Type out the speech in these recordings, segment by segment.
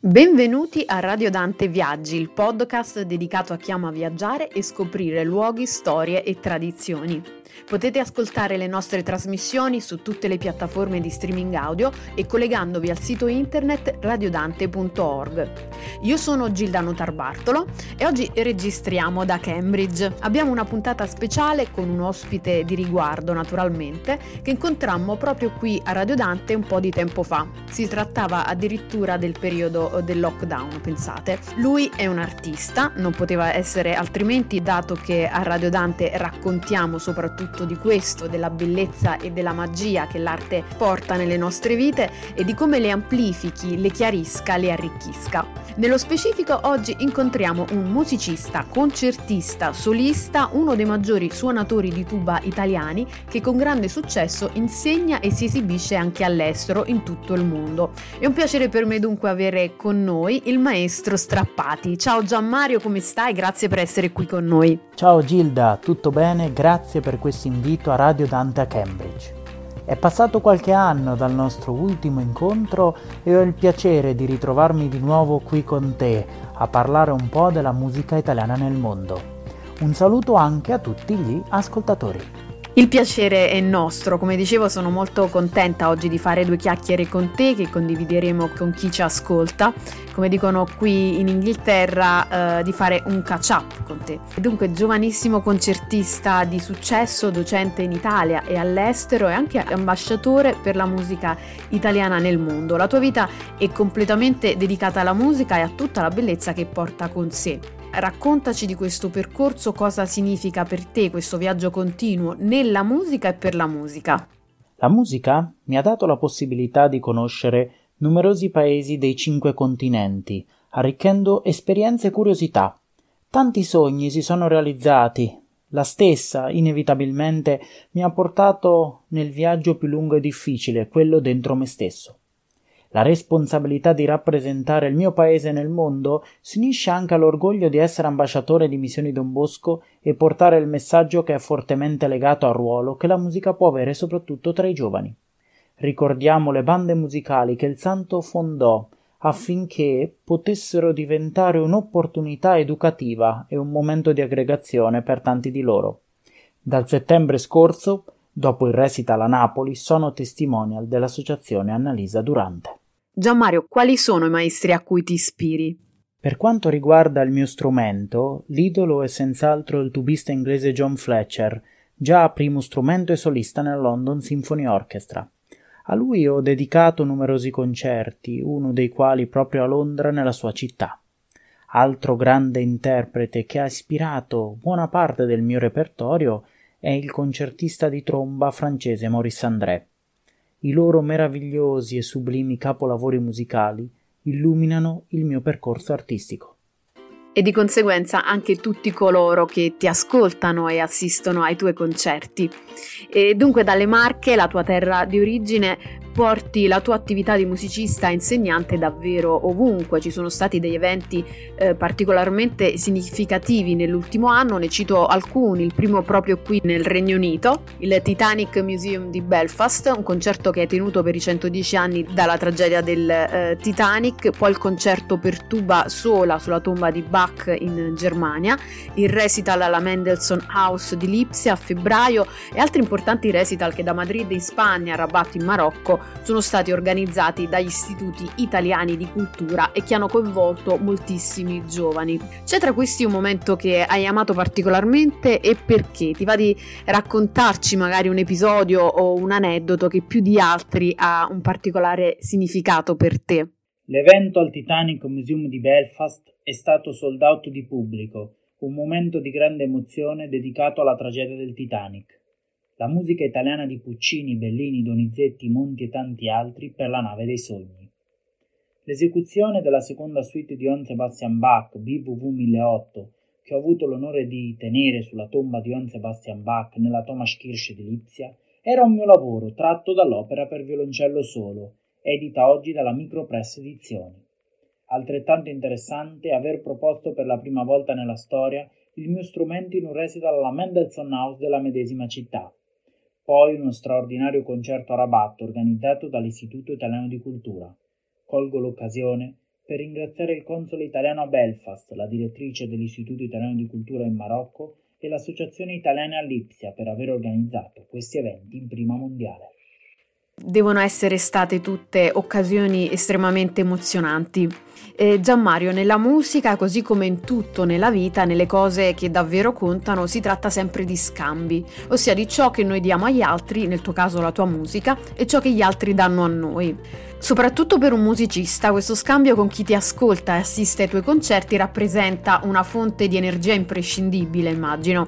Benvenuti a Radio Dante Viaggi, il podcast dedicato a chi ama viaggiare e scoprire luoghi, storie e tradizioni. Potete ascoltare le nostre trasmissioni su tutte le piattaforme di streaming audio e collegandovi al sito internet radiodante.org. Io sono Gildano Tarbartolo e oggi registriamo da Cambridge. Abbiamo una puntata speciale con un ospite di riguardo, naturalmente, che incontrammo proprio qui a Radio Dante un po' di tempo fa. Si trattava addirittura del periodo del lockdown, pensate. Lui è un artista, non poteva essere altrimenti dato che a Radio Dante raccontiamo soprattutto soprattutto di questo, della bellezza e della magia che l'arte porta nelle nostre vite e di come le amplifichi, le chiarisca, le arricchisca. Nello specifico oggi incontriamo un musicista, concertista, solista, uno dei maggiori suonatori di tuba italiani che con grande successo insegna e si esibisce anche all'estero in tutto il mondo. È un piacere per me dunque avere con noi il maestro Strappati. Ciao Gianmario, come stai? Grazie per essere qui con noi. Ciao Gilda, tutto bene? Grazie per questo invito a Radio Dante a Cambridge. È passato qualche anno dal nostro ultimo incontro e ho il piacere di ritrovarmi di nuovo qui con te a parlare un po' della musica italiana nel mondo. Un saluto anche a tutti gli ascoltatori. Il piacere è nostro, come dicevo sono molto contenta oggi di fare due chiacchiere con te che condivideremo con chi ci ascolta, come dicono qui in Inghilterra, eh, di fare un catch up con te. Dunque giovanissimo concertista di successo, docente in Italia e all'estero e anche ambasciatore per la musica italiana nel mondo. La tua vita è completamente dedicata alla musica e a tutta la bellezza che porta con sé. Raccontaci di questo percorso, cosa significa per te questo viaggio continuo nella musica e per la musica. La musica mi ha dato la possibilità di conoscere numerosi paesi dei cinque continenti, arricchendo esperienze e curiosità. Tanti sogni si sono realizzati. La stessa, inevitabilmente, mi ha portato nel viaggio più lungo e difficile, quello dentro me stesso. La responsabilità di rappresentare il mio paese nel mondo si unisce anche all'orgoglio di essere ambasciatore di Missioni Don Bosco e portare il messaggio che è fortemente legato al ruolo che la musica può avere soprattutto tra i giovani. Ricordiamo le bande musicali che il santo fondò affinché potessero diventare un'opportunità educativa e un momento di aggregazione per tanti di loro. Dal settembre scorso Dopo il recital a Napoli sono testimonial dell'associazione Annalisa Durante. Gianmario, quali sono i maestri a cui ti ispiri? Per quanto riguarda il mio strumento, l'idolo è senz'altro il tubista inglese John Fletcher, già primo strumento e solista nella London Symphony Orchestra. A lui ho dedicato numerosi concerti, uno dei quali proprio a Londra nella sua città. Altro grande interprete che ha ispirato buona parte del mio repertorio è il concertista di tromba francese Maurice André. I loro meravigliosi e sublimi capolavori musicali illuminano il mio percorso artistico. E di conseguenza anche tutti coloro che ti ascoltano e assistono ai tuoi concerti. E dunque dalle Marche, la tua terra di origine, porti la tua attività di musicista e insegnante davvero ovunque. Ci sono stati degli eventi eh, particolarmente significativi nell'ultimo anno, ne cito alcuni, il primo proprio qui nel Regno Unito, il Titanic Museum di Belfast, un concerto che è tenuto per i 110 anni dalla tragedia del eh, Titanic, poi il concerto per tuba sola sulla tomba di Bach in Germania, il recital alla Mendelssohn House di Lipsia a febbraio e altri importanti recital che da Madrid in Spagna a Rabat in Marocco sono stati organizzati dagli istituti italiani di cultura e che hanno coinvolto moltissimi giovani. C'è tra questi un momento che hai amato particolarmente e perché? Ti va di raccontarci magari un episodio o un aneddoto che più di altri ha un particolare significato per te? L'evento al Titanic Museum di Belfast è stato sold out di pubblico, un momento di grande emozione dedicato alla tragedia del Titanic la musica italiana di Puccini, Bellini, Donizetti, Monti e tanti altri per la nave dei sogni. L'esecuzione della seconda suite di Johann Sebastian Bach, BWV 1008, che ho avuto l'onore di tenere sulla tomba di Johann Sebastian Bach nella Thomaskirche di Lipsia, era un mio lavoro tratto dall'opera per violoncello solo, edita oggi dalla Micropress Edizioni. Altrettanto interessante è aver proposto per la prima volta nella storia il mio strumento in un recital alla Mendelssohn House della medesima città, poi uno straordinario concerto a Rabat organizzato dall'Istituto Italiano di Cultura. Colgo l'occasione per ringraziare il console italiano a Belfast, la direttrice dell'Istituto Italiano di Cultura in Marocco e l'Associazione Italiana a Lipsia per aver organizzato questi eventi in prima mondiale. Devono essere state tutte occasioni estremamente emozionanti. Eh, Gianmario, nella musica, così come in tutto nella vita, nelle cose che davvero contano, si tratta sempre di scambi, ossia di ciò che noi diamo agli altri, nel tuo caso la tua musica, e ciò che gli altri danno a noi. Soprattutto per un musicista, questo scambio con chi ti ascolta e assiste ai tuoi concerti rappresenta una fonte di energia imprescindibile, immagino.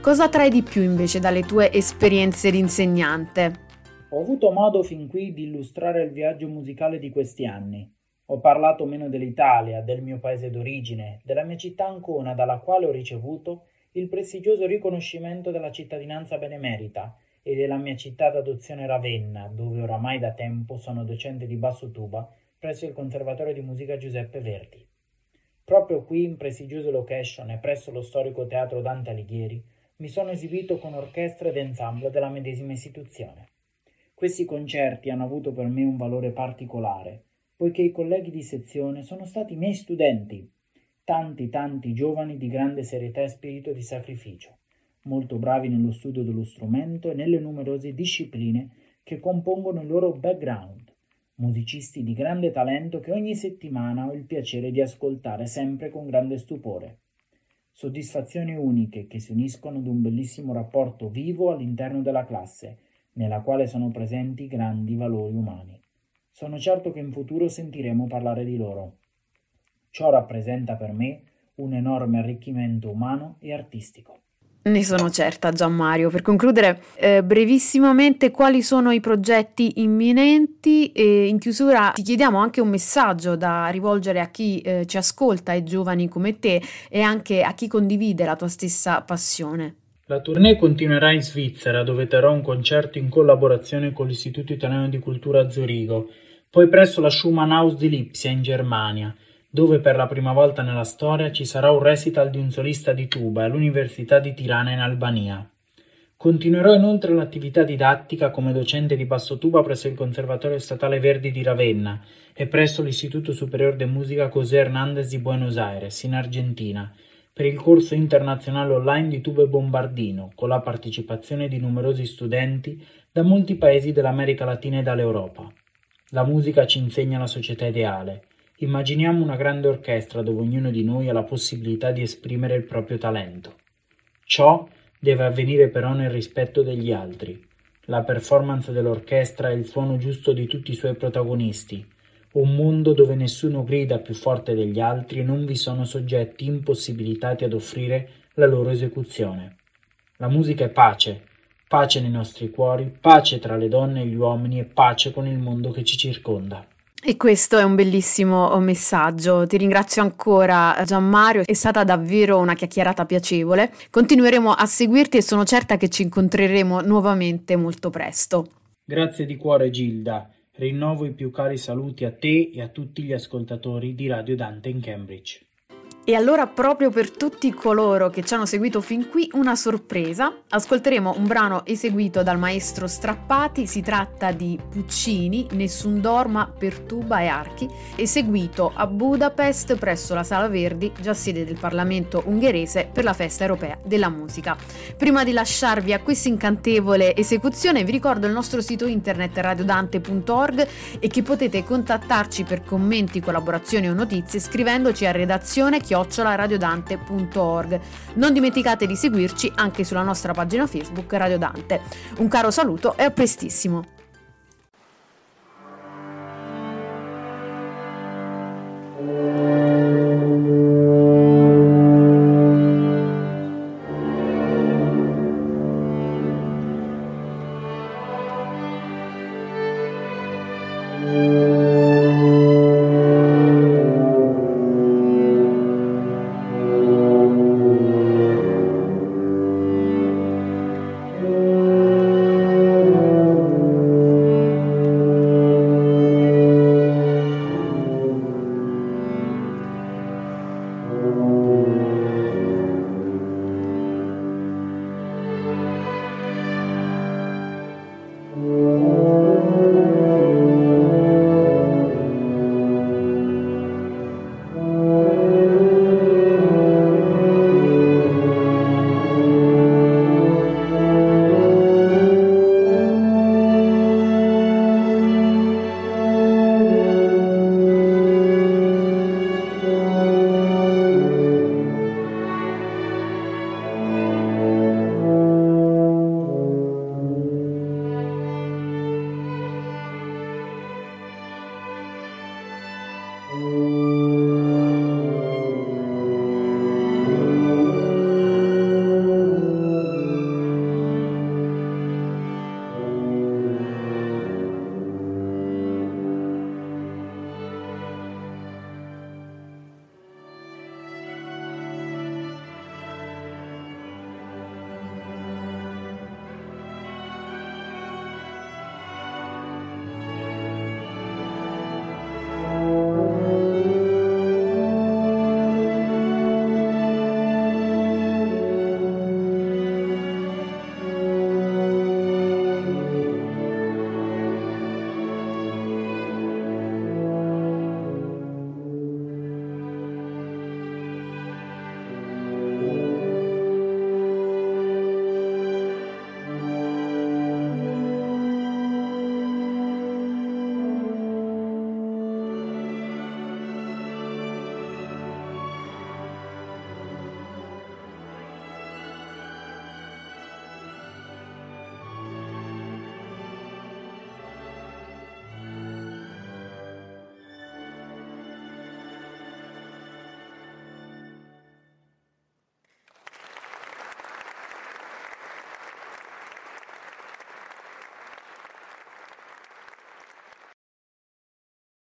Cosa trae di più invece dalle tue esperienze di insegnante? Ho avuto modo fin qui di illustrare il viaggio musicale di questi anni. Ho parlato meno dell'Italia, del mio paese d'origine, della mia città Ancona, dalla quale ho ricevuto il prestigioso riconoscimento della cittadinanza benemerita e della mia città d'adozione Ravenna, dove oramai da tempo sono docente di basso tuba presso il Conservatorio di Musica Giuseppe Verdi. Proprio qui, in prestigiose location e presso lo storico teatro Dante Alighieri, mi sono esibito con orchestra ed ensemble della medesima istituzione. Questi concerti hanno avuto per me un valore particolare, poiché i colleghi di sezione sono stati miei studenti, tanti tanti giovani di grande serietà e spirito di sacrificio, molto bravi nello studio dello strumento e nelle numerose discipline che compongono il loro background, musicisti di grande talento che ogni settimana ho il piacere di ascoltare sempre con grande stupore. Soddisfazioni uniche che si uniscono ad un bellissimo rapporto vivo all'interno della classe, nella quale sono presenti grandi valori umani. Sono certo che in futuro sentiremo parlare di loro. Ciò rappresenta per me un enorme arricchimento umano e artistico. Ne sono certa, Gianmario. Per concludere, eh, brevissimamente, quali sono i progetti imminenti? E in chiusura ti chiediamo anche un messaggio da rivolgere a chi eh, ci ascolta, ai giovani come te e anche a chi condivide la tua stessa passione. La tournée continuerà in Svizzera, dove terrò un concerto in collaborazione con l'Istituto Italiano di Cultura a Zurigo, poi presso la Schumann Haus di Lipsia in Germania, dove per la prima volta nella storia ci sarà un recital di un solista di tuba all'Università di Tirana in Albania. Continuerò inoltre l'attività didattica come docente di basso tuba presso il Conservatorio Statale Verdi di Ravenna e presso l'Istituto Superiore de Musica José Hernández di Buenos Aires, in Argentina, per il corso internazionale online di Tube Bombardino, con la partecipazione di numerosi studenti da molti paesi dell'America Latina e dall'Europa. La musica ci insegna la società ideale. Immaginiamo una grande orchestra dove ognuno di noi ha la possibilità di esprimere il proprio talento. Ciò deve avvenire però nel rispetto degli altri. La performance dell'orchestra è il suono giusto di tutti i suoi protagonisti, un mondo dove nessuno grida più forte degli altri e non vi sono soggetti impossibilitati ad offrire la loro esecuzione. La musica è pace, pace nei nostri cuori, pace tra le donne e gli uomini e pace con il mondo che ci circonda. E questo è un bellissimo messaggio. Ti ringrazio ancora Gianmario, è stata davvero una chiacchierata piacevole. Continueremo a seguirti e sono certa che ci incontreremo nuovamente molto presto. Grazie di cuore Gilda. Rinnovo i più cari saluti a te e a tutti gli ascoltatori di Radio Dante in Cambridge. E allora proprio per tutti coloro che ci hanno seguito fin qui una sorpresa, ascolteremo un brano eseguito dal maestro Strappati, si tratta di Puccini, Nessun dorma per tuba e archi, eseguito a Budapest presso la Sala Verdi, già sede del Parlamento ungherese per la festa europea della musica. Prima di lasciarvi a questa incantevole esecuzione vi ricordo il nostro sito internet radiodante.org e che potete contattarci per commenti, collaborazioni o notizie scrivendoci a redazione chiocciolaradiodante.org. Non dimenticate di seguirci anche sulla nostra pagina Facebook Radio Dante. Un caro saluto e a prestissimo!